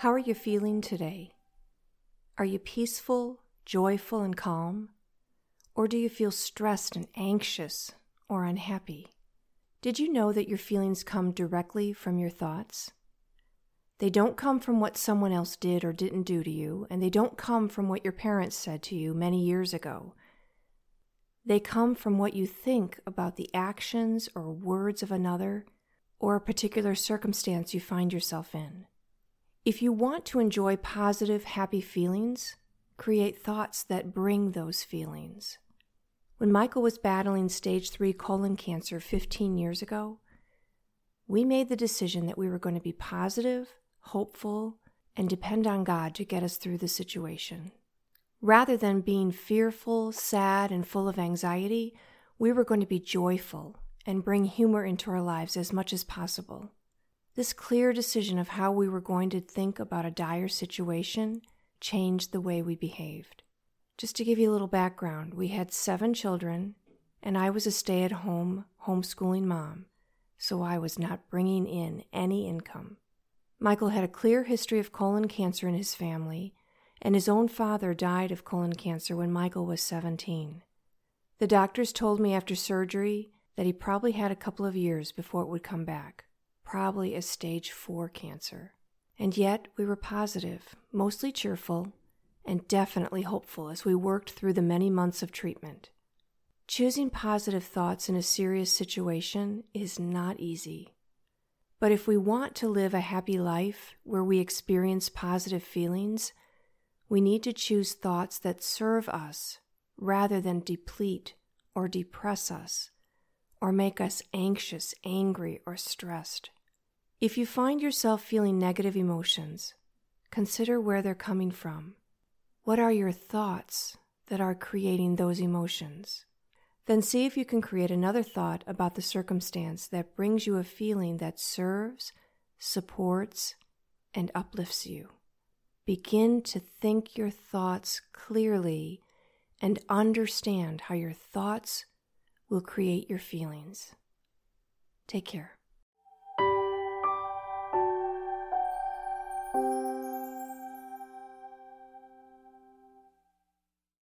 How are you feeling today? Are you peaceful, joyful, and calm? Or do you feel stressed and anxious or unhappy? Did you know that your feelings come directly from your thoughts? They don't come from what someone else did or didn't do to you, and they don't come from what your parents said to you many years ago. They come from what you think about the actions or words of another or a particular circumstance you find yourself in. If you want to enjoy positive, happy feelings, create thoughts that bring those feelings. When Michael was battling stage 3 colon cancer 15 years ago, we made the decision that we were going to be positive, hopeful, and depend on God to get us through the situation. Rather than being fearful, sad, and full of anxiety, we were going to be joyful and bring humor into our lives as much as possible. This clear decision of how we were going to think about a dire situation changed the way we behaved. Just to give you a little background, we had seven children, and I was a stay at home homeschooling mom, so I was not bringing in any income. Michael had a clear history of colon cancer in his family, and his own father died of colon cancer when Michael was 17. The doctors told me after surgery that he probably had a couple of years before it would come back probably a stage 4 cancer. And yet we were positive, mostly cheerful, and definitely hopeful as we worked through the many months of treatment. Choosing positive thoughts in a serious situation is not easy. But if we want to live a happy life where we experience positive feelings, we need to choose thoughts that serve us rather than deplete or depress us or make us anxious, angry, or stressed. If you find yourself feeling negative emotions, consider where they're coming from. What are your thoughts that are creating those emotions? Then see if you can create another thought about the circumstance that brings you a feeling that serves, supports, and uplifts you. Begin to think your thoughts clearly and understand how your thoughts will create your feelings. Take care.